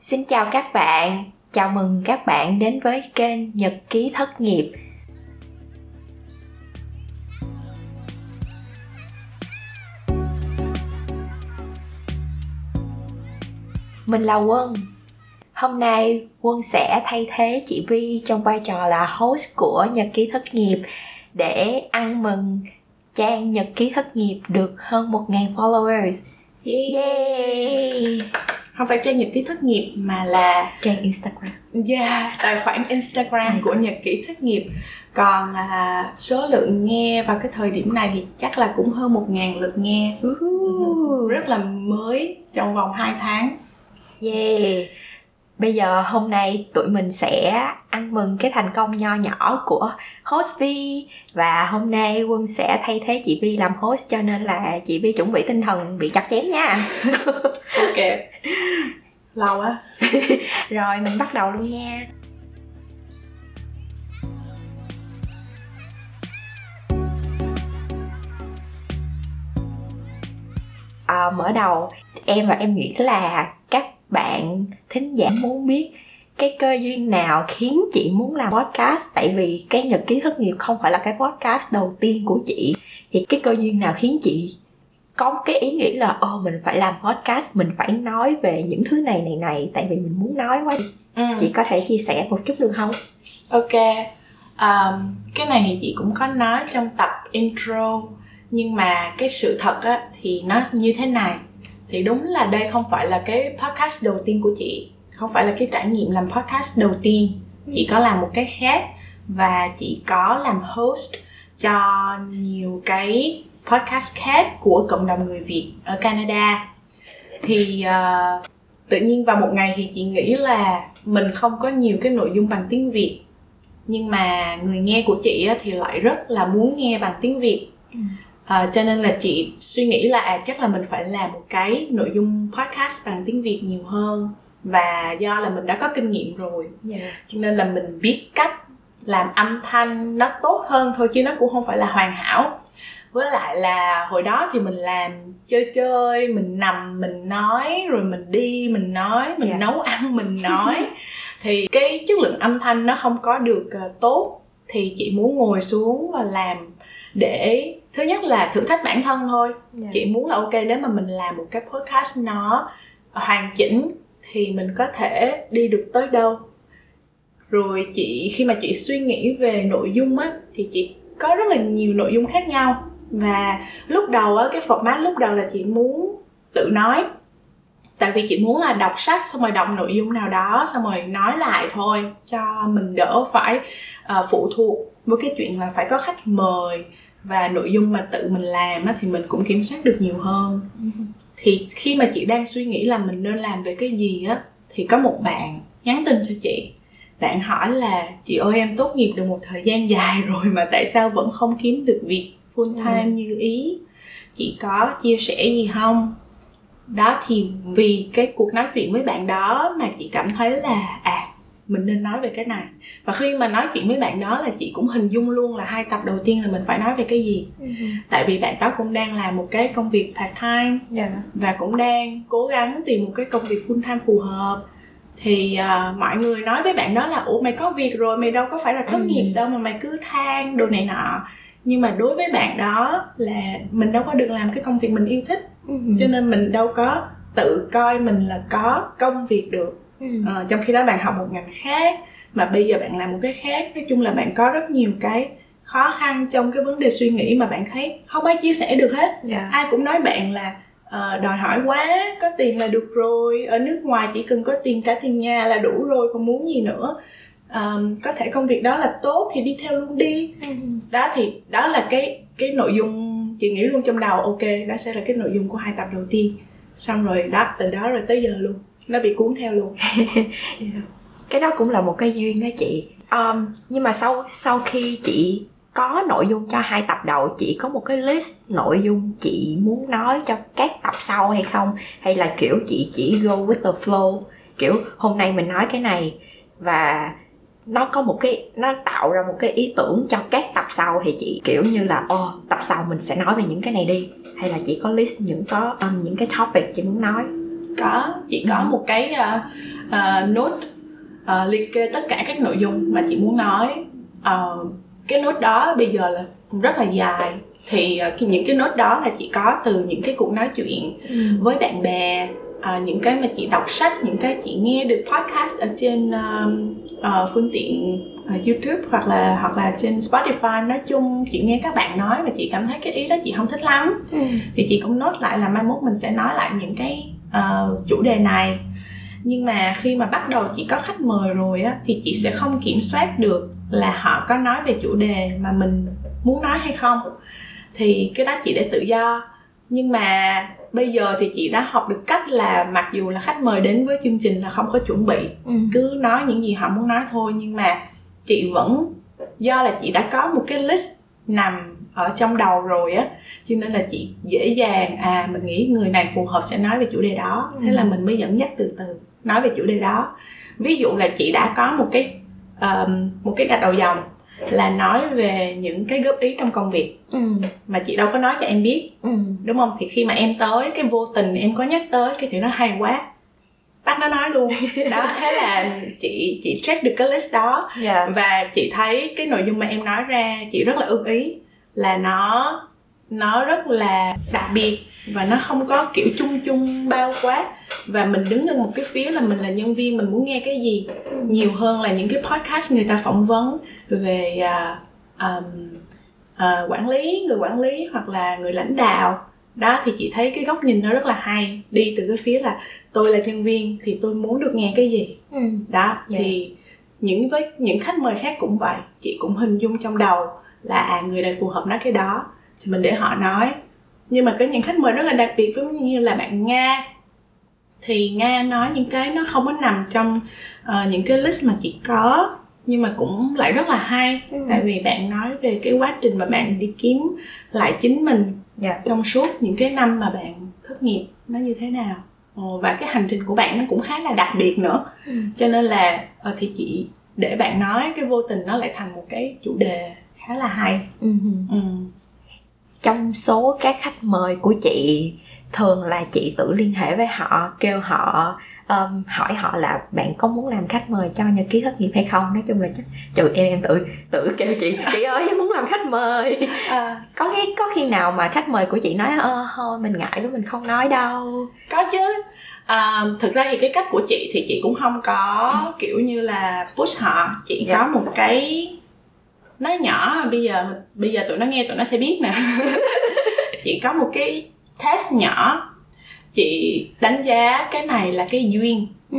Xin chào các bạn, chào mừng các bạn đến với kênh Nhật ký thất nghiệp. Mình là Quân. Hôm nay Quân sẽ thay thế chị Vi trong vai trò là host của Nhật ký thất nghiệp để ăn mừng trang Nhật ký thất nghiệp được hơn 1.000 followers. Yeah. Yay! Không phải trang nhật ký thất nghiệp mà là Trang Instagram. yeah, tài khoản Instagram Tài của nhật ký thất nghiệp. Còn à, số lượng nghe vào cái thời điểm này thì chắc là cũng hơn 1.000 lượt nghe. Rất là mới trong vòng 2 tháng. Yeah. Bây giờ hôm nay tụi mình sẽ ăn mừng cái thành công nho nhỏ của host Vi và hôm nay Quân sẽ thay thế chị Vi làm host cho nên là chị Vi chuẩn bị tinh thần bị chặt chém nha. Ok. Lâu á. Rồi mình bắt đầu luôn nha. À, mở đầu em và em nghĩ là các bạn thính giả muốn biết cái cơ duyên nào khiến chị muốn làm podcast? Tại vì cái nhật ký thất nghiệp không phải là cái podcast đầu tiên của chị. Thì cái cơ duyên nào khiến chị có cái ý nghĩ là ô mình phải làm podcast mình phải nói về những thứ này này này tại vì mình muốn nói quá. Ừ. chị có thể chia sẻ một chút được không? Ok. Um, cái này thì chị cũng có nói trong tập intro. Nhưng mà cái sự thật á thì nó như thế này thì đúng là đây không phải là cái podcast đầu tiên của chị không phải là cái trải nghiệm làm podcast đầu tiên. Chị có làm một cái khác và chị có làm host cho nhiều cái podcast khác của cộng đồng người Việt ở Canada. Thì ờ, tự nhiên vào một ngày thì chị nghĩ là mình không có nhiều cái nội dung bằng tiếng Việt. Nhưng mà người nghe của chị thì lại rất là muốn nghe bằng tiếng Việt. Ừ. à, cho nên là chị suy nghĩ là à, chắc là mình phải làm một cái nội dung podcast bằng tiếng Việt nhiều hơn. Và do là mình đã có kinh nghiệm rồi. Cho nên là mình biết cách làm âm thanh nó tốt hơn thôi chứ nó cũng không phải là hoàn hảo. Với lại là hồi đó thì mình làm chơi chơi mình nằm mình nói rồi mình đi mình nói mình Dạ. nấu ăn mình nói. Thì cái chất lượng âm thanh nó không có được ờ, tốt. Thì chị muốn ngồi xuống và làm để thứ nhất là thử thách bản thân thôi. Chị muốn là ok nếu mà mình làm một cái podcast nó hoàn chỉnh thì mình có thể đi được tới đâu. Rồi chị khi mà chị suy nghĩ về nội dung á thì chị có rất là nhiều nội dung khác nhau. Và lúc đầu á cái format lúc đầu là chị muốn tự nói. Tại vì chị muốn là đọc sách xong rồi đọc nội dung nào đó xong rồi nói lại thôi cho mình đỡ phải ờ, phụ thuộc với cái chuyện là phải có khách mời và nội dung mà tự mình làm á, thì mình cũng kiểm soát được nhiều hơn. Thì khi mà chị đang suy nghĩ là mình nên làm về cái gì á thì có một bạn nhắn tin cho chị. Bạn hỏi là chị ơi em tốt nghiệp được một thời gian dài rồi mà tại sao vẫn không kiếm được việc full time Ừ. như ý? Chị có chia sẻ gì không? Đó thì vì cái cuộc nói chuyện với bạn đó mà chị cảm thấy là à mình nên nói về cái này. Và khi mà nói chuyện với bạn đó là chị cũng hình dung luôn là hai tập đầu tiên là mình phải nói về cái gì. Tại vì bạn đó cũng đang làm một cái công việc part time dạ. và cũng đang cố gắng tìm một cái công việc full time phù hợp. Thì à, mọi người nói với bạn đó là ủa mày có việc rồi mày đâu có phải là thất Ừ. nghiệp đâu mà mày cứ than đồ này nọ. Nhưng mà đối với bạn đó là mình đâu có được làm cái công việc mình yêu thích. Cho nên mình đâu có tự coi mình là có công việc được Ờ, trong khi đó bạn học một ngành khác mà bây giờ bạn làm một cái khác nói chung là bạn có rất nhiều cái khó khăn trong cái vấn đề suy nghĩ mà bạn thấy không ai chia sẻ được hết. Dạ. Ai cũng nói bạn là ờ, đòi hỏi quá có tiền là được rồi ở nước ngoài chỉ cần có tiền trả tiền nhà là đủ rồi còn muốn gì nữa. Ờm, có thể công việc đó là tốt thì đi theo luôn đi. Đó thì đó là cái cái nội dung chị nghĩ luôn trong đầu ok đó sẽ là cái nội dung của hai tập đầu tiên. Xong rồi đó từ đó rồi tới giờ luôn nó bị cuốn theo luôn. Cái đó cũng là một cái duyên đó chị. Um, nhưng mà sau sau khi chị có nội dung cho hai tập đầu chị có một cái list nội dung chị muốn nói cho các tập sau hay không? Hay là kiểu chị chỉ go with the flow? Kiểu hôm nay mình nói cái này và nó có một cái nó tạo ra một cái ý tưởng cho các tập sau thì chị kiểu như là ồ tập sau mình sẽ nói về những cái này đi. Hay là chị có list những có um, những cái topic chị muốn nói? Có chị có Ừ. một cái uh, uh, note uh, liệt kê tất cả các nội dung mà chị muốn nói uh, cái nốt đó bây giờ là rất là dài thì uh, những cái nốt đó là chị có từ những cái cuộc nói chuyện Ừ. với bạn bè à, những cái mà chị đọc sách những cái chị nghe được podcast ở trên um, ờ, phương tiện ờ, YouTube hoặc là hoặc là trên Spotify nói chung chị nghe các bạn nói và chị cảm thấy cái ý đó chị không thích lắm Ừ. thì chị cũng nốt lại là mai mốt mình sẽ nói lại những cái ờ, chủ đề này. Nhưng mà khi mà bắt đầu chị có khách mời rồi á thì chị sẽ không kiểm soát được là họ có nói về chủ đề mà mình muốn nói hay không. Thì cái đó chị để tự do. Nhưng mà bây giờ thì chị đã học được cách là mặc dù là khách mời đến với chương trình là không có chuẩn bị Ừ. cứ nói những gì họ muốn nói thôi. Nhưng mà chị vẫn do là chị đã có một cái list nằm ở trong đầu rồi á cho nên là chị dễ dàng à mình nghĩ người này phù hợp sẽ nói về chủ đề đó thế Ừ. là mình mới dẫn dắt từ từ nói về chủ đề đó ví dụ là chị đã có một cái um, một cái gạch đầu dòng là nói về những cái góp ý trong công việc Ừ. mà chị đâu có nói cho em biết Ừ. đúng không thì khi mà em tới cái vô tình em có nhắc tới cái thì nó hay quá bắt nó nói luôn đó thế là chị chị check được cái list đó Dạ. và chị thấy cái nội dung mà em nói ra chị rất là ưng ý là nó nó rất là đặc biệt và nó không có kiểu chung chung bao quát. Và mình đứng ở một cái phía là mình là nhân viên mình muốn nghe cái gì nhiều hơn là những cái podcast người ta phỏng vấn về à, um, à, quản lý người quản lý hoặc là người lãnh đạo. Đó thì chị thấy cái góc nhìn nó rất là hay. Đi từ cái phía là tôi là nhân viên thì tôi muốn được nghe cái gì. Ừ. đó Dạ. thì những với những khách mời khác cũng vậy. Chị cũng hình dung trong đầu là à người này phù hợp nói cái đó thì mình để họ nói nhưng mà có những khách mời rất là đặc biệt ví dụ như là bạn nga thì nga nói những cái nó không có nằm trong ờ, những cái list mà chị có nhưng mà cũng lại rất là hay Ừ. tại vì bạn nói về cái quá trình mà bạn đi kiếm lại chính mình Dạ. trong suốt những cái năm mà bạn thất nghiệp nó như thế nào Ồ, và cái hành trình của bạn nó cũng khá là đặc biệt nữa Ừ. cho nên là ờ, thì chị để bạn nói cái vô tình nó lại thành một cái chủ đề khá là hay. Ừ. ừ. trong số các khách mời của chị thường là chị tự liên hệ với họ kêu họ um, hỏi họ là bạn có muốn làm khách mời cho nhật ký thất nghiệp hay không? Nói chung là chắc trừ em em tự tự kêu chị chị ơi em muốn làm khách mời. À, có cái có khi nào mà khách mời của chị nói ơ thôi mình ngại đó mình không nói đâu. Có chứ. À, thực ra thì cái cách của chị thì chị cũng không có kiểu như là push họ. Chị Dạ. có một cái nó nhỏ bây giờ bây giờ tụi nó nghe tụi nó sẽ biết nè. Chị có một cái test nhỏ. Chị đánh giá cái này là cái duyên. Ừ.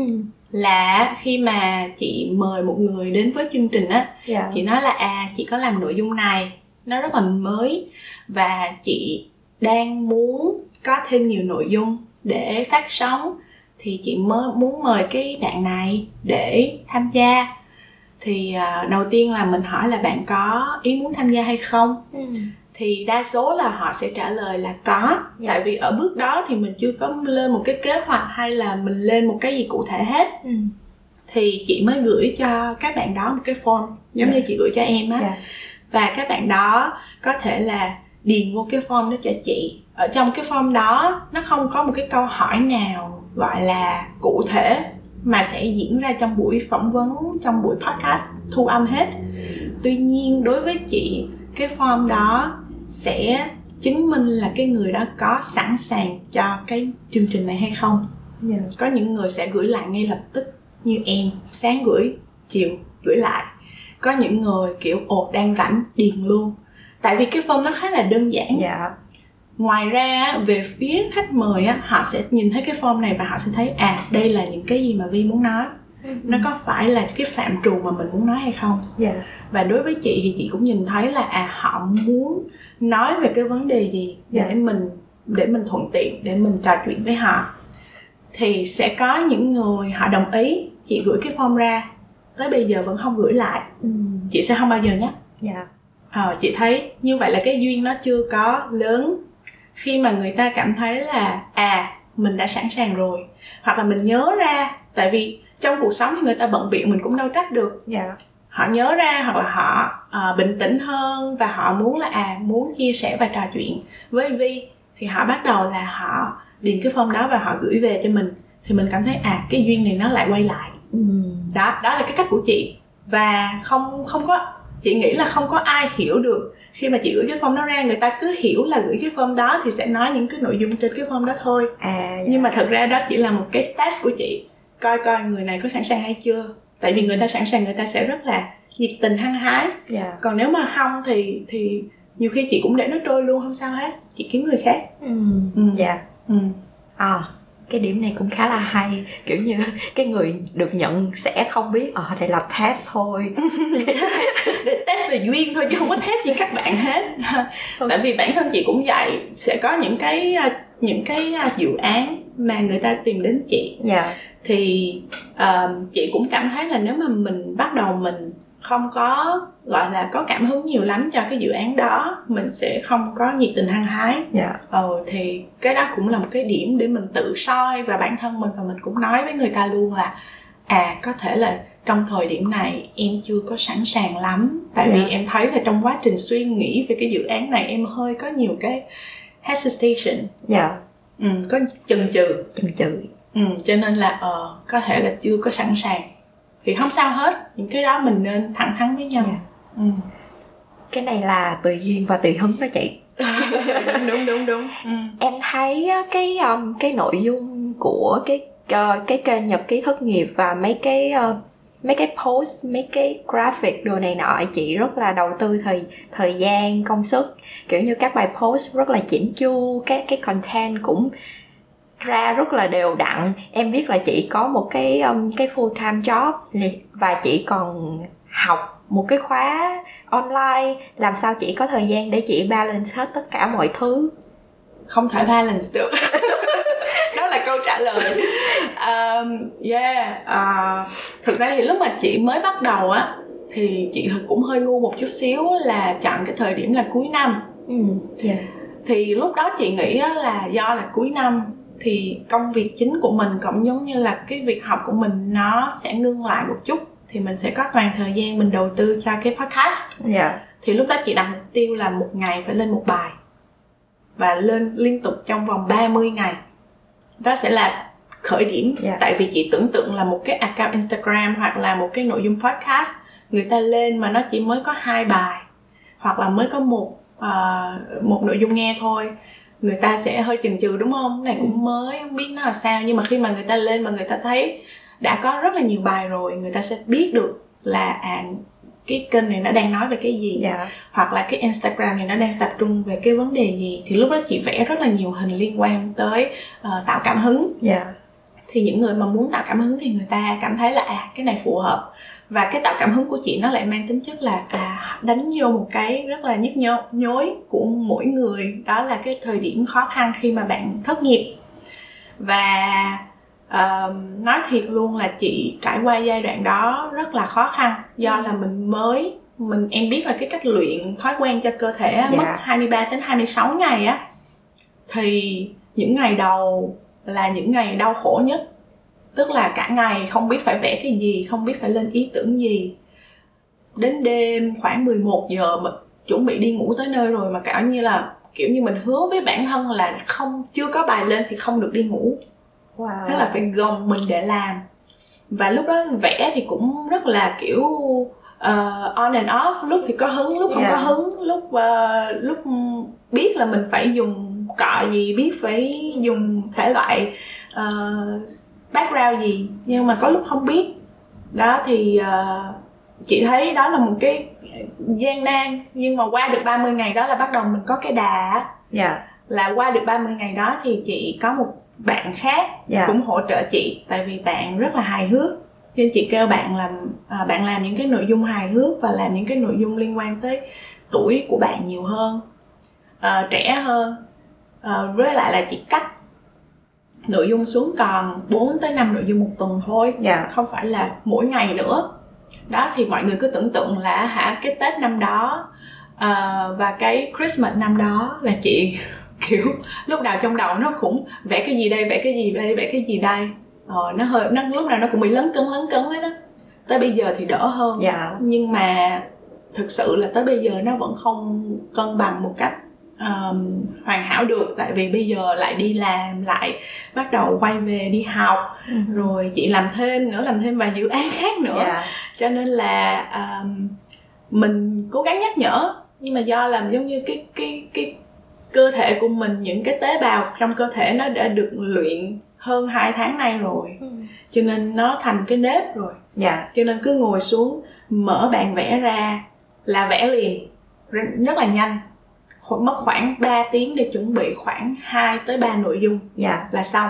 Là khi mà chị mời một người đến với chương trình á dạ. chị nói là à chị có làm nội dung này. Nó rất là mới. Và chị đang muốn có thêm nhiều nội dung để phát sóng. Thì chị mới muốn mời cái bạn này để tham gia thì à, đầu tiên là mình hỏi là bạn có ý muốn tham gia hay không? Ừ. Thì đa số là họ sẽ trả lời là có. Dạ. tại vì ở bước đó thì mình chưa có lên một cái kế hoạch hay là mình lên một cái gì cụ thể hết. Ừ. Thì chị mới gửi cho các bạn đó một cái form giống Dạ. như chị gửi cho em á. Dạ. Và các bạn đó có thể là điền vô cái form đó cho chị. Ở trong cái form đó nó không có một cái câu hỏi nào gọi là cụ thể mà sẽ diễn ra trong buổi phỏng vấn trong buổi podcast thu âm hết. Tuy nhiên đối với chị cái form đó sẽ chứng minh là cái người đó có sẵn sàng cho cái chương trình này hay không. Dạ. Có những người sẽ gửi lại ngay lập tức như em sáng gửi chiều gửi lại. Có những người kiểu ồ đang rảnh điền luôn. Tại vì cái form nó khá là đơn giản. Dạ ngoài ra về phía khách mời á họ sẽ nhìn thấy cái form này và họ sẽ thấy à đây là những cái gì mà vi muốn nói. Nó có phải là cái phạm trù mà mình muốn nói hay không? Dạ. Và đối với chị thì chị cũng nhìn thấy là à họ muốn nói về cái vấn đề gì Dạ. để mình để mình thuận tiện để mình trò chuyện với họ. Thì sẽ có những người họ đồng ý chị gửi cái form ra. Tới bây giờ vẫn không gửi lại. Ừ. Chị sẽ không bao giờ nhắc. Dạ. Ờ, chị thấy như vậy là cái duyên nó chưa có lớn khi mà người ta cảm thấy là à mình đã sẵn sàng rồi. Hoặc là mình nhớ ra tại vì trong cuộc sống thì người ta bận bịu mình cũng đâu trách được. Dạ. Họ nhớ ra hoặc là họ ờ, bình tĩnh hơn và họ muốn là à muốn chia sẻ và trò chuyện với vi thì họ bắt đầu là họ điền cái form đó và họ gửi về cho mình. Thì mình cảm thấy à cái duyên này nó lại quay lại. Đó đó là cái cách của chị. Và không không có chị nghĩ là không có ai hiểu được khi mà chị gửi cái form đó ra người ta cứ hiểu là gửi cái form đó thì sẽ nói những cái nội dung trên cái form đó thôi à dạ. nhưng mà thật ra đó chỉ là một cái test của chị coi coi người này có sẵn sàng hay chưa tại vì người ta sẵn sàng người ta sẽ rất là nhiệt tình hăng hái dạ còn nếu mà không thì thì nhiều khi chị cũng để nó trôi luôn không sao hết chị kiếm người khác ừ. Ừ. dạ ừ. à cái điểm này cũng khá là hay. Kiểu như cái người được nhận sẽ không biết ờ đây là test thôi. Để test về duyên thôi chứ không có test gì các bạn hết. Tại vì bản thân chị cũng vậy sẽ có những cái à, những cái à, dự án mà người ta tìm đến chị. Dạ. Thì um, chị cũng cảm thấy là nếu mà mình bắt đầu mình không có gọi là có cảm hứng nhiều lắm cho cái dự án đó mình sẽ không có nhiệt tình hăng hái. Dạ. Ờ thì cái đó cũng là một cái điểm để mình tự soi và bản thân mình và mình cũng nói với người ta luôn là à có thể là trong thời điểm này em chưa có sẵn sàng lắm. Tại vì Dạ. em thấy là trong quá trình suy nghĩ về cái dự án này em hơi có nhiều cái hesitation. Dạ. Ừ, có chần chừ. Chừng chừ. Ừ, cho nên là ờ có thể là chưa có sẵn sàng thì không sao hết những cái đó mình nên thẳng thắn với nhau Dạ. ừ. cái này là tùy duyên và tùy hứng đó chị đúng đúng đúng ừ. em thấy cái um, cái nội dung của cái ờ, cái kênh nhật ký thất nghiệp và mấy cái ờ, mấy cái post mấy cái graphic đồ này nọ chị rất là đầu tư thời thời gian công sức kiểu như các bài post rất là chỉnh chu các cái content cũng ra rất là đều đặn. Em biết là chị có một cái um, cái full time job và chị còn học một cái khóa online. Làm sao chị có thời gian để chị balance hết tất cả mọi thứ? Không thể balance được. Đó là câu trả lời. Um, yeah uh, thực ra thì lúc mà chị mới bắt đầu á thì chị cũng hơi ngu một chút xíu là chọn cái thời điểm là cuối năm. Ừ yeah. thì lúc đó chị nghĩ á là do là cuối năm thì công việc chính của mình cũng giống như là cái việc học của mình nó sẽ ngưng lại một chút thì mình sẽ có toàn thời gian mình đầu tư cho cái podcast. Dạ. Thì lúc đó chị đặt mục tiêu là một ngày phải lên một bài và lên liên tục trong vòng 30 ngày. Đó sẽ là khởi điểm. Dạ. tại vì chị tưởng tượng là một cái account Instagram hoặc là một cái nội dung podcast người ta lên mà nó chỉ mới có hai bài hoặc là mới có một ờ, một nội dung nghe thôi người ta sẽ hơi chần chừ đúng không? Cái này cũng mới không biết nó là sao. Nhưng mà khi mà người ta lên mà người ta thấy đã có rất là nhiều bài rồi người ta sẽ biết được là à cái kênh này nó đang nói về cái gì. Dạ. Hoặc là cái Instagram này nó đang tập trung về cái vấn đề gì. Thì lúc đó chị vẽ rất là nhiều hình liên quan tới ờ, tạo cảm hứng. Dạ. Thì những người mà muốn tạo cảm hứng thì người ta cảm thấy là à cái này phù hợp và cái tạo cảm hứng của chị nó lại mang tính chất là à đánh vô một cái rất là nhức nhối, nhối của mỗi người. Đó là cái thời điểm khó khăn khi mà bạn thất nghiệp. Và ờm, nói thiệt luôn là chị trải qua giai đoạn đó rất là khó khăn. Do là mình mới mình em biết là cái cách luyện thói quen cho cơ thể á, Dạ. mất 23 đến 26 ngày á thì những ngày đầu là những ngày đau khổ nhất tức là cả ngày không biết phải vẽ cái gì không biết phải lên ý tưởng gì. Đến đêm khoảng 11 giờ mà chuẩn bị đi ngủ tới nơi rồi mà cả như là kiểu như mình hứa với bản thân là không chưa có bài lên thì không được đi ngủ. Wow. Tức là phải gồng mình để làm. Và lúc đó vẽ thì cũng rất là kiểu ờ, on and off. Lúc thì có hứng lúc không Yeah. có hứng. Lúc ờ, lúc biết là mình phải dùng cọ gì biết phải dùng thể loại ờ, background gì nhưng mà có lúc không biết. Đó thì ờ, chị thấy đó là một cái gian nan nhưng mà qua được 30 ngày đó là bắt đầu mình có cái đà. Á, dạ. Là qua được 30 ngày đó thì chị có một bạn khác dạ. cũng hỗ trợ chị tại vì bạn rất là hài hước. Nên chị kêu bạn làm à, bạn làm những cái nội dung hài hước và làm những cái nội dung liên quan tới tuổi của bạn nhiều hơn à, trẻ hơn. À, với lại là chị cắt nội dung xuống còn 4 tới 5 nội dung một tuần thôi. Dạ. Không phải là mỗi ngày nữa. Đó thì mọi người cứ tưởng tượng là hả cái tết năm đó à, và cái christmas năm đó là chị kiểu lúc nào trong đầu nó cũng vẽ cái gì đây vẽ cái gì đây vẽ cái gì đây. Ờ, nó hơi nó lúc nào nó cũng bị lấn cấn lấn cấn hết đó. Tới bây giờ thì đỡ hơn. Dạ. Nhưng mà thực sự là tới bây giờ nó vẫn không cân bằng một cách um, hoàn hảo được. Tại vì bây giờ lại đi làm lại bắt đầu quay về đi học Ừ. rồi chị làm thêm nữa làm thêm vài dự án khác nữa. Dạ. Cho nên là um, mình cố gắng nhắc nhở. Nhưng mà do làm giống như cái cái cái cơ thể của mình những cái tế bào trong cơ thể nó đã được luyện hơn hai tháng nay rồi. Ừ. cho nên nó thành cái nếp rồi. Dạ. Cho nên cứ ngồi xuống mở bàn vẽ ra là vẽ liền. Rất- là nhanh mất khoảng 3 tiếng để chuẩn bị khoảng 2 tới 3 nội dung dạ. là xong.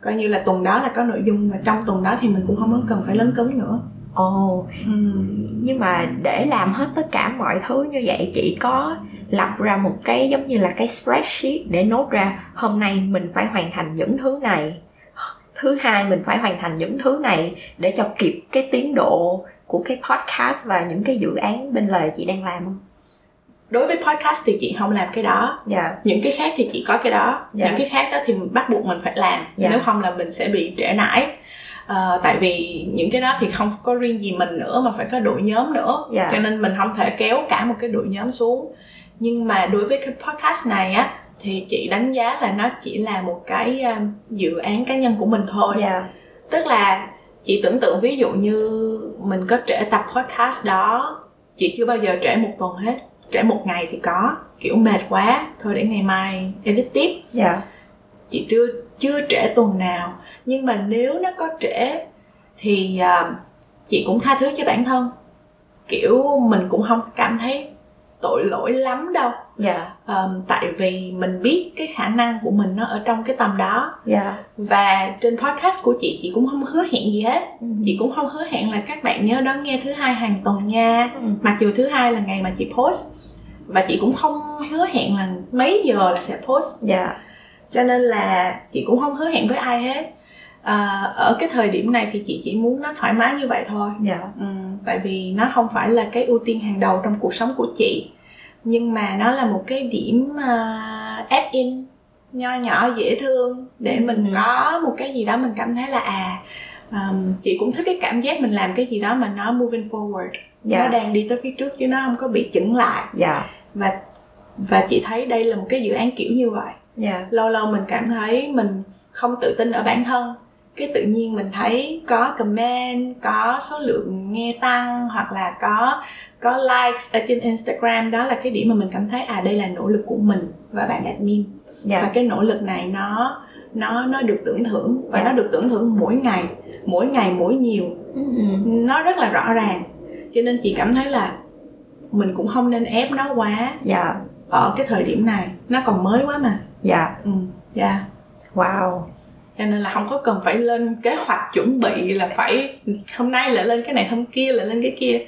Coi như là tuần đó là có nội dung và trong tuần đó thì mình cũng không cần phải lớn cứng nữa. Ồ. Ừm. nhưng mà để làm hết tất cả mọi thứ như vậy chị có lập ra một cái giống như là cái spreadsheet để nốt ra hôm nay mình phải hoàn thành những thứ này thứ hai mình phải hoàn thành những thứ này để cho kịp cái tiến độ của cái podcast và những cái dự án bên lề chị đang làm không đối với podcast thì chị không làm cái đó. Dạ. Những cái khác thì chị có cái đó. Dạ. những cái khác đó thì bắt buộc mình phải làm. Dạ. nếu không là mình sẽ bị trễ nải. Ờ, tại vì những cái đó thì không có riêng gì mình nữa mà phải có đội nhóm nữa. Dạ. cho nên mình không thể kéo cả một cái đội nhóm xuống. Nhưng mà đối với cái podcast này á thì chị đánh giá là nó chỉ là một cái um, dự án cá nhân của mình thôi. Dạ. Tức là chị tưởng tượng ví dụ như mình có trễ tập podcast đó chị chưa bao giờ trễ một tuần hết trễ một ngày thì có kiểu mệt quá thôi để ngày mai edit tiếp. Dạ. Chị chưa chưa trễ tuần nào nhưng mà nếu nó có trễ thì à, chị cũng tha thứ cho bản thân. Kiểu mình cũng không cảm thấy tội lỗi lắm đâu. Dạ. Ờm, tại vì mình biết cái khả năng của mình nó ở trong cái tầm đó. Dạ. Và trên podcast của chị chị cũng không hứa hẹn gì hết. Ừ. chị cũng không hứa hẹn là các bạn nhớ đón nghe thứ hai hàng tuần nha. Ừ. mặc dù thứ hai là ngày mà chị post và chị cũng không hứa hẹn là mấy giờ là sẽ post. Dạ. Cho nên là chị cũng không hứa hẹn với ai hết. À, ở cái thời điểm này thì chị chỉ muốn nó thoải mái như vậy thôi. Dạ. Ừ, tại vì nó không phải là cái ưu tiên hàng đầu trong cuộc sống của chị. Nhưng mà nó là một cái điểm uh, add in nho nhỏ dễ thương để mình Ừ. có một cái gì đó mình cảm thấy là à um, chị cũng thích cái cảm giác mình làm cái gì đó mà nó moving forward. Nó dạ đang đi tới phía trước chứ nó không có bị chững lại. Dạ và và chị thấy đây là một cái dự án kiểu như vậy. Dạ. Lâu lâu mình cảm thấy mình không tự tin ở bản thân. Cái tự nhiên mình thấy có comment có số lượng nghe tăng hoặc là có có likes ở trên Instagram. Đó là cái điểm mà mình cảm thấy à đây là nỗ lực của mình và bạn admin. Và dạ cái nỗ lực này nó nó nó được tưởng thưởng và Dạ. nó được tưởng thưởng mỗi ngày mỗi ngày mỗi nhiều. Ừ. nó rất là rõ ràng. Cho nên chị cảm thấy là mình cũng không nên ép nó quá dạ. ở cái thời điểm này. Nó còn mới quá mà. Dạ. Ừ dạ. Wow. Cho nên là không có cần phải lên kế hoạch chuẩn bị là phải hôm nay lại lên cái này hôm kia lại lên cái kia.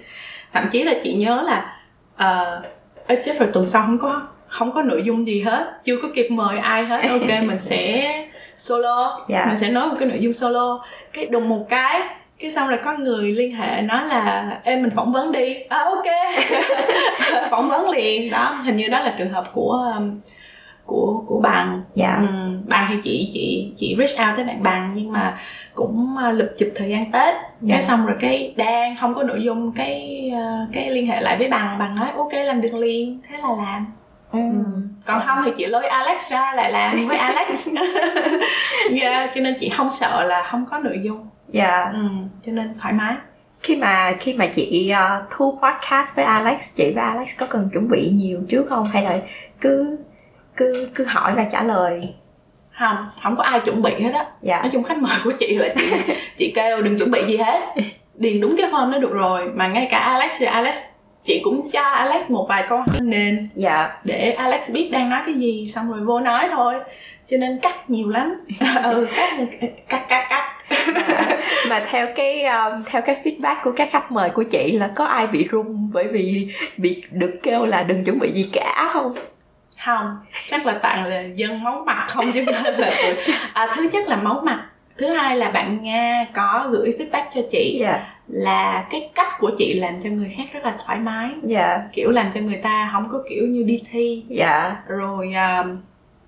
Thậm chí là chị nhớ là ờ ê, chết rồi tuần sau không có không có nội dung gì hết. Chưa có kịp mời ai hết. Ok mình sẽ solo. Dạ. mình sẽ nói một cái nội dung solo. Cái đùng một cái cái xong rồi có người liên hệ nói là em mình phỏng vấn đi. À ok. Phỏng vấn liền. Đó hình như đó là trường hợp của um, của của bằng. Dạ. Ừ, bằng thì chị chị chị reach out tới bạn bằng nhưng mà cũng uh, lụp chụp thời gian tết. Dạ. cái xong rồi cái đang không có nội dung cái uh, cái liên hệ lại với bằng. Bằng nói ok làm được liền. Thế là làm ừ. còn không thì chị lôi alex ra lại làm với alex. Yeah, cho nên chị không sợ là không có nội dung. Dạ. Ừ, cho nên thoải mái. Khi mà khi mà chị uh, thu podcast với Alex chị với Alex có cần chuẩn bị nhiều trước không? Hay là cứ cứ cứ hỏi và trả lời? Không không có ai chuẩn bị hết á. Dạ. Nói chung khách mời của chị là chị chị kêu đừng chuẩn bị gì hết. Điền đúng cái form đó được rồi mà ngay cả Alex thì Alex chị cũng cho Alex một vài câu hỏi. Nền dạ. Để Alex biết đang nói cái gì xong rồi vô nói thôi. Cho nên cắt nhiều lắm. Ừ cắt cắt cắt cắt. Mà theo cái um, theo cái feedback của các khách mời của chị là có ai bị run bởi vì bị được kêu là đừng chuẩn bị gì cả không? Không. Chắc là toàn là dân máu mặt không chứ nên là à, thứ nhất là máu mặt thứ hai là bạn nga có gửi feedback cho chị dạ. là cái cách của chị làm cho người khác rất là thoải mái. Dạ. Kiểu làm cho người ta không có kiểu như đi thi. Dạ. Rồi à,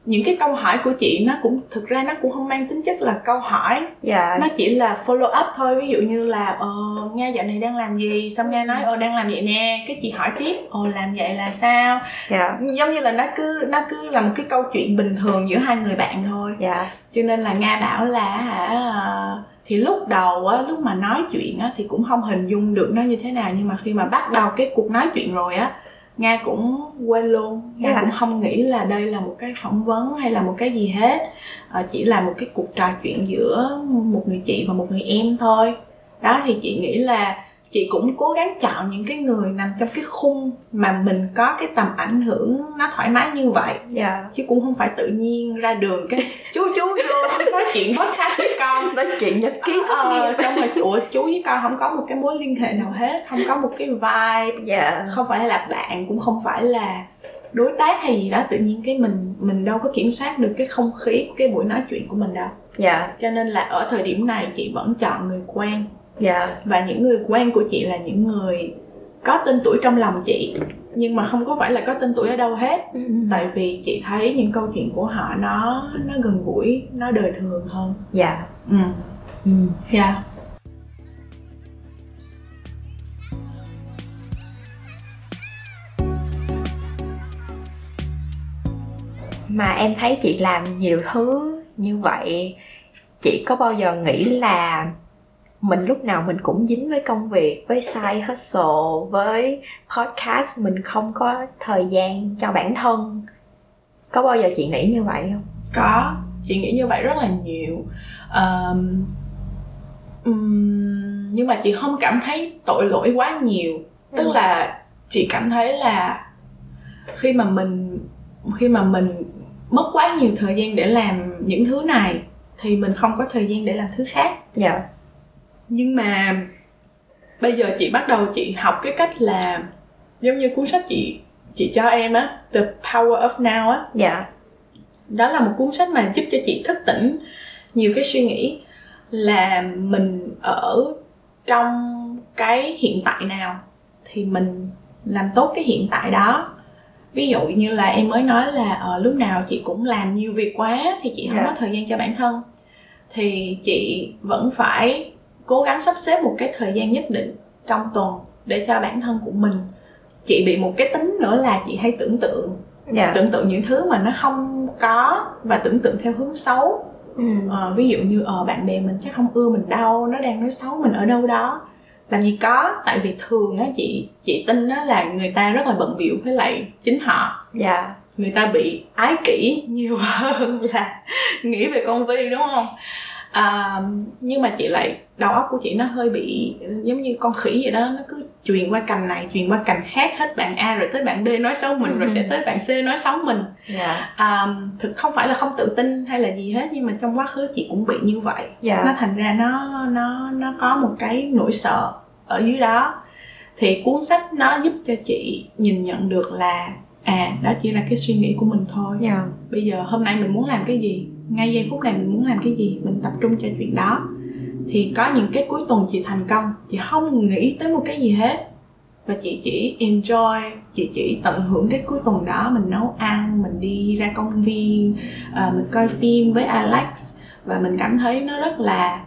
những cái câu hỏi của chị nó cũng thực ra nó cũng không mang tính chất là câu hỏi. Dạ. Nó chỉ là follow up thôi. Ví dụ như là ờ nghe dạo này đang làm gì? Xong nghe nói ờ đang làm vậy nè. Cái chị hỏi tiếp ờ làm vậy là sao? Dạ. Giống như là nó cứ nó cứ là một cái câu chuyện bình thường giữa hai người bạn thôi. Dạ. Cho nên là nga bảo là hả ờ, thì lúc đầu á lúc mà nói chuyện á thì cũng không hình dung được nó như thế nào. Nhưng mà khi mà bắt đầu cái cuộc nói chuyện rồi á nga cũng quên luôn. Nga Dạ. cũng không nghĩ là đây là một cái phỏng vấn hay là một cái gì hết. Ờ, chỉ là một cái cuộc trò chuyện giữa một người chị và một người em thôi. Đó thì chị nghĩ là chị cũng cố gắng chọn những cái người nằm trong cái khung mà mình có cái tầm ảnh hưởng nó thoải mái như vậy. Dạ. Chứ cũng không phải tự nhiên ra đường cái chú chú vô nói chuyện podcast với con. Nói chuyện nhật ký ờ, xong rồi ủa chú với con không có một cái mối liên hệ nào hết không có một cái vibe. Dạ. Không phải là bạn cũng không phải là đối tác hay gì đó tự nhiên cái mình mình đâu có kiểm soát được cái không khí cái buổi nói chuyện của mình đâu. Dạ. Cho nên là ở thời điểm này chị vẫn chọn người quen dạ. Và những người quen của chị là những người có tên tuổi trong lòng chị nhưng mà không có phải là có tên tuổi ở đâu hết. Ừ. tại vì chị thấy những câu chuyện của họ nó nó gần gũi nó đời thường hơn. Dạ. Ừ. Ừ. dạ. Mà em thấy chị làm nhiều thứ như vậy chị có bao giờ nghĩ là mình lúc nào mình cũng dính với công việc với side hustle với podcast. Mình không có thời gian cho bản thân. Có bao giờ chị nghĩ như vậy không? Có. Chị nghĩ như vậy rất là nhiều. Ờm, ừm, nhưng mà chị không cảm thấy tội lỗi quá nhiều. Tức Ừ. là chị cảm thấy là khi mà mình khi mà mình mất quá nhiều thời gian để làm những thứ này thì mình không có thời gian để làm thứ khác. Dạ nhưng mà bây giờ chị bắt đầu chị học cái cách là giống như cuốn sách chị chị cho em á The Power of Now á. Dạ. Đó là một cuốn sách mà giúp cho chị thức tỉnh nhiều cái suy nghĩ là mình ở trong cái hiện tại nào thì mình làm tốt cái hiện tại đó. Ví dụ như là em mới nói là ở lúc nào chị cũng làm nhiều việc quá thì chị không Dạ. có thời gian cho bản thân. Thì chị vẫn phải cố gắng sắp xếp một cái thời gian nhất định trong tuần để cho bản thân của mình chị bị một cái tính nữa là chị hay tưởng tượng dạ. tưởng tượng những thứ mà nó không có và tưởng tượng theo hướng xấu. Ừ. ờ, ví dụ như ờ bạn bè mình chắc không ưa mình đâu nó đang nói xấu mình ở đâu đó. Làm gì có tại vì thường á chị chị tin á là người ta rất là bận bịu với lại chính họ. Dạ. Người ta bị ái kỷ nhiều hơn là nghĩ về con vi đúng không à, nhưng mà chị lại đầu óc của chị nó hơi bị giống như con khỉ vậy đó nó cứ truyền qua cành này truyền qua cành khác hết bạn A rồi tới bạn B nói xấu mình rồi sẽ tới bạn C nói xấu mình. Dạ. À, thực không phải là không tự tin hay là gì hết nhưng mà trong quá khứ chị cũng bị như vậy. Nó dạ thành ra nó nó nó có một cái nỗi sợ ở dưới đó. Thì cuốn sách nó giúp cho chị nhìn nhận được là à đó chỉ là cái suy nghĩ của mình thôi. Dạ. Bây giờ hôm nay mình muốn làm cái gì ngay giây phút này mình muốn làm cái gì mình tập trung cho chuyện đó. Thì có những cái cuối tuần chị thành công chị không nghĩ tới một cái gì hết. Và chị chỉ enjoy chị chỉ tận hưởng cái cuối tuần đó mình nấu ăn mình đi ra công viên à, mình coi phim với Alex. Và mình cảm thấy nó rất là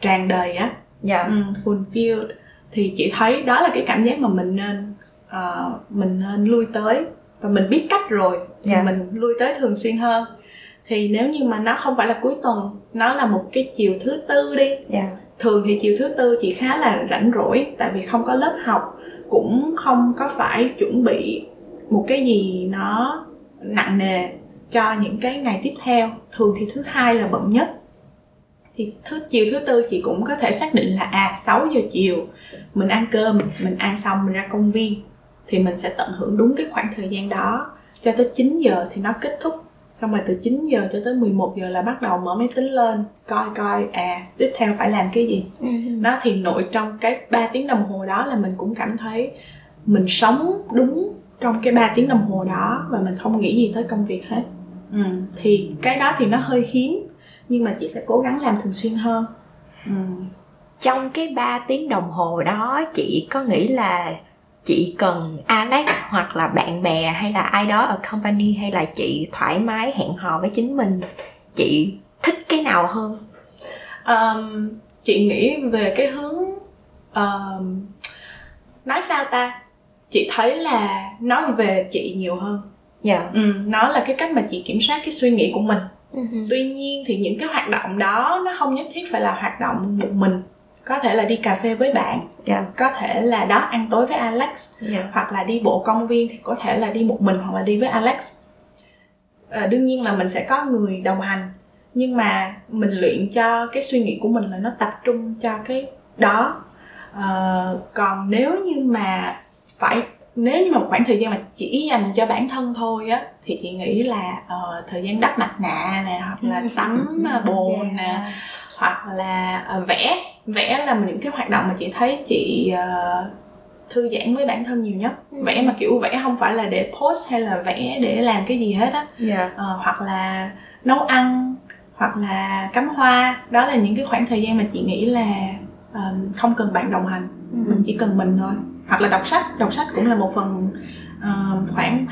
tràn đầy á. Dạ. Ừ, fulfilled thì chị thấy đó là cái cảm giác mà mình nên ờ, mình nên lui tới. Và mình biết cách rồi thì Dạ. mình lui tới thường xuyên hơn thì nếu như mà nó không phải là cuối tuần nó là một cái chiều thứ tư đi. Dạ. Thường thì chiều thứ tư chị khá là rảnh rỗi tại vì không có lớp học cũng không có phải chuẩn bị một cái gì nó nặng nề cho những cái ngày tiếp theo. Thường thì thứ hai là bận nhất. Thì thứ chiều thứ tư chị cũng có thể xác định là à 6 giờ chiều mình ăn cơm mình ăn xong mình ra công viên thì mình sẽ tận hưởng đúng cái khoảng thời gian đó. Cho tới 9 giờ thì nó kết thúc xong rồi từ 9 giờ cho tới 11 giờ là bắt đầu mở máy tính lên coi coi à tiếp theo phải làm cái gì ừ. đó thì nội trong cái 3 tiếng đồng hồ đó là mình cũng cảm thấy mình sống đúng trong cái 3 tiếng đồng hồ đó và mình không nghĩ gì tới công việc hết ừ. thì cái đó thì nó hơi hiếm nhưng mà chị sẽ cố gắng làm thường xuyên hơn ừ. trong cái 3 tiếng đồng hồ đó chị có nghĩ là chị cần Alex hoặc là bạn bè hay là ai đó ở company hay là chị thoải mái hẹn hò với chính mình chị thích cái nào hơn? Um, chị nghĩ về cái hướng um, nói sao ta? Chị thấy là nói về chị nhiều hơn. Dạ. Yeah. ừ, nó là cái cách mà chị kiểm soát cái suy nghĩ của mình. Uh-huh. tuy nhiên thì những cái hoạt động đó nó không nhất thiết phải là hoạt động một mình có thể là đi cà phê với bạn yeah. có thể là đó ăn tối với alex yeah. hoặc là đi bộ công viên thì có thể là đi một mình hoặc là đi với alex à, đương nhiên là mình sẽ có người đồng hành nhưng mà mình luyện cho cái suy nghĩ của mình là nó tập trung cho cái đó à, còn nếu như mà phải nếu như mà khoảng thời gian mà chỉ dành cho bản thân thôi á thì chị nghĩ là uh, thời gian đắp mặt nạ nè hoặc là tắm bồn yeah. nè hoặc là uh, vẽ. Vẽ là những cái hoạt động mà chị thấy chị uh, thư giãn với bản thân nhiều nhất. Ừ. vẽ mà kiểu vẽ không phải là để post hay là vẽ để làm cái gì hết á. Yeah. uh, hoặc là nấu ăn hoặc là cắm hoa. Đó là những cái khoảng thời gian mà chị nghĩ là uh, không cần bạn đồng hành. Ừ. mình chỉ cần mình thôi. Hoặc là đọc sách. Đọc sách cũng là một phần uh, khoảng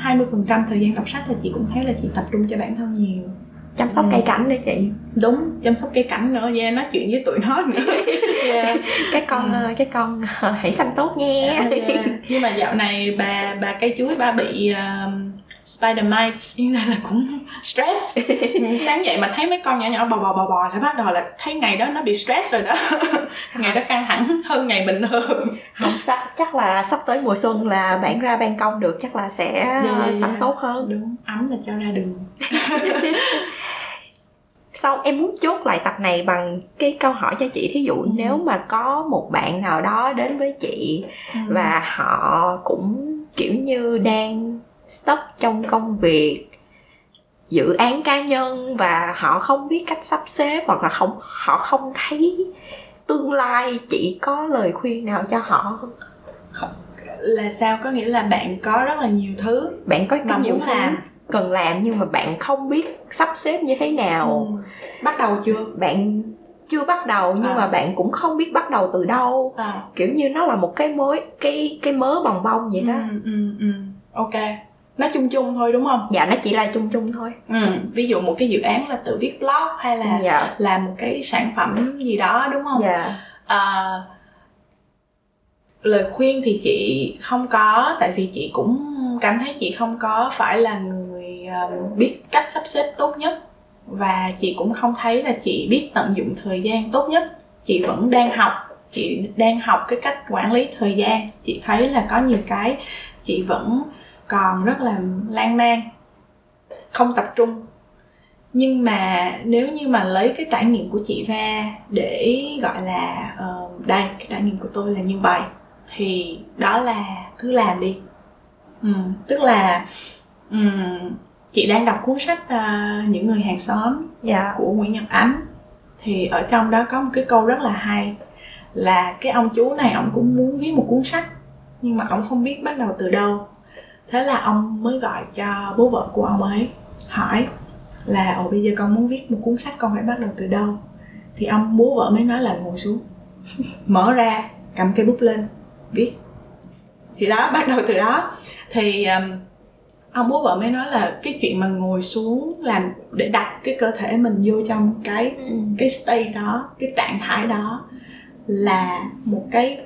20% thời gian đọc sách là chị cũng thấy là chị tập trung cho bản thân nhiều chăm sóc ừ. cây cảnh nữa chị đúng chăm sóc cây cảnh nữa yeah, nói chuyện với tụi nó nữa yeah. cái con ừ. cái con hãy xanh tốt nha yeah, yeah. nhưng mà dạo này bà bà cây chuối bà bị uh, spider mites. Như là cũng stress. Sáng dậy mà thấy mấy con nhỏ nhỏ bò bò bò bò là bắt đầu là thấy ngày đó nó bị stress rồi đó. Ngày đó căng thẳng hơn ngày bình thường. Không sắp chắc là sắp tới mùa xuân là bạn ra ban công được chắc là sẽ yeah, yeah, sẵn yeah. tốt hơn. Đúng ấm là cho ra đường. Sau em muốn chốt lại tập này bằng cái câu hỏi cho chị. Thí dụ ừ. nếu mà có một bạn nào đó đến với chị ừ. và họ cũng kiểu như đang stuck trong công việc dự án cá nhân và họ không biết cách sắp xếp hoặc là không họ không thấy tương lai chị có lời khuyên nào cho họ không? là sao có nghĩa là bạn có rất là nhiều thứ bạn có rất nhiều thứ làm cần làm nhưng mà bạn không biết sắp xếp như thế nào ừ. bắt đầu chưa bạn chưa bắt đầu nhưng à. mà bạn cũng không biết bắt đầu từ đâu à. kiểu như nó là một cái mối cái cái mớ bồng bông vậy đó ừ, ừ, ừ. ok nó chung chung thôi đúng không dạ nó chỉ là chung chung thôi ừ. ví dụ một cái dự án là tự viết blog hay là dạ. làm một cái sản phẩm gì đó đúng không dạ. à, lời khuyên thì chị không có tại vì chị cũng cảm thấy chị không có phải là người uh, biết cách sắp xếp tốt nhất và chị cũng không thấy là chị biết tận dụng thời gian tốt nhất chị vẫn đang học chị đang học cái cách quản lý thời gian chị thấy là có nhiều cái chị vẫn còn rất là lan man không tập trung nhưng mà nếu như mà lấy cái trải nghiệm của chị ra để gọi là uh, đây cái trải nghiệm của tôi là như vậy thì đó là cứ làm đi ừ, tức là um, chị đang đọc cuốn sách uh, những người hàng xóm yeah. Dạ. của nguyễn nhật ánh thì ở trong đó có một cái câu rất là hay là cái ông chú này ông cũng muốn viết một cuốn sách nhưng mà ông không biết bắt đầu từ đâu thế là ông mới gọi cho bố vợ của ông ấy hỏi là ồ bây giờ con muốn viết một cuốn sách con phải bắt đầu từ đâu thì ông bố vợ mới nói là ngồi xuống mở ra cầm cây bút lên viết thì đó bắt đầu từ đó thì um, ông bố vợ mới nói là cái chuyện mà ngồi xuống làm để đặt cái cơ thể mình vô trong cái ừ. cái state đó cái trạng thái đó là một cái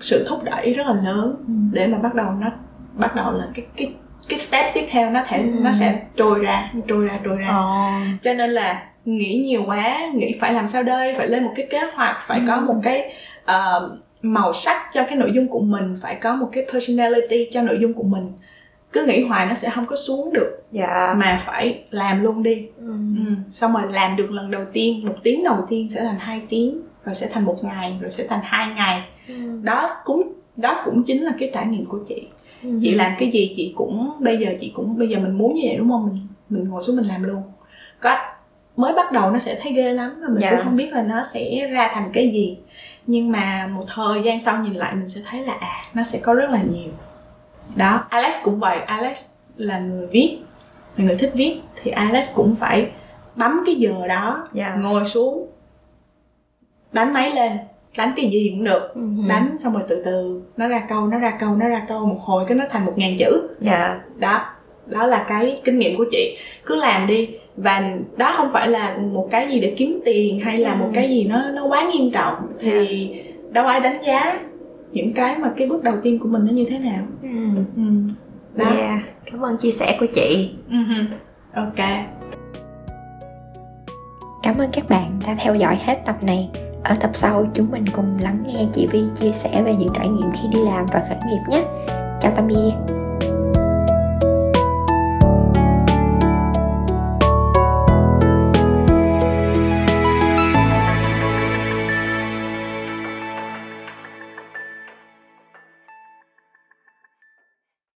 sự thúc đẩy rất là lớn ừ. để mà bắt đầu nó bắt đầu là cái cái cái step tiếp theo nó thể ừ. nó sẽ trôi ra trôi ra trôi ra oh. cho nên là nghĩ nhiều quá nghĩ phải làm sao đây phải lên một cái kế hoạch phải ừ. có một cái uh, màu sắc cho cái nội dung của mình phải có một cái personality cho nội dung của mình cứ nghĩ hoài nó sẽ không có xuống được dạ. mà phải làm luôn đi ừ. Ừ. xong rồi làm được lần đầu tiên một tiếng đầu tiên sẽ thành hai tiếng rồi sẽ thành một ngày rồi sẽ thành hai ngày ừ. đó cũng đó cũng chính là cái trải nghiệm của chị ừ. chị làm cái gì chị cũng bây giờ chị cũng bây giờ mình muốn như vậy đúng không? Mình mình ngồi xuống mình làm luôn. Có mới bắt đầu nó sẽ thấy ghê lắm và mình Dạ. cũng không biết là nó sẽ ra thành cái gì. Nhưng mà một thời gian sau nhìn lại mình sẽ thấy là à nó sẽ có rất là nhiều. Đó Alex cũng vậy. Alex là người viết là người thích viết. Thì Alex cũng phải bấm cái giờ đó Dạ. ngồi xuống đánh máy lên đánh cái gì cũng được Ừ. đánh xong rồi từ từ nó ra câu nó ra câu nó ra câu một hồi cái nó thành một ngàn chữ dạ đó đó là cái kinh nghiệm của chị cứ làm đi và đó không phải là một cái gì để kiếm tiền hay là một Ừ. cái gì nó nó quá nghiêm trọng thì đâu ai đánh giá những cái mà cái bước đầu tiên của mình nó như thế nào ừ. ừ. đó yeah. cảm ơn chia sẻ của chị Ừ hừ. ok Cảm ơn các bạn đã theo dõi hết tập này. Ở tập sau, chúng mình cùng lắng nghe chị Vi chia sẻ về những trải nghiệm khi đi làm và khởi nghiệp nhé. Chào tạm biệt.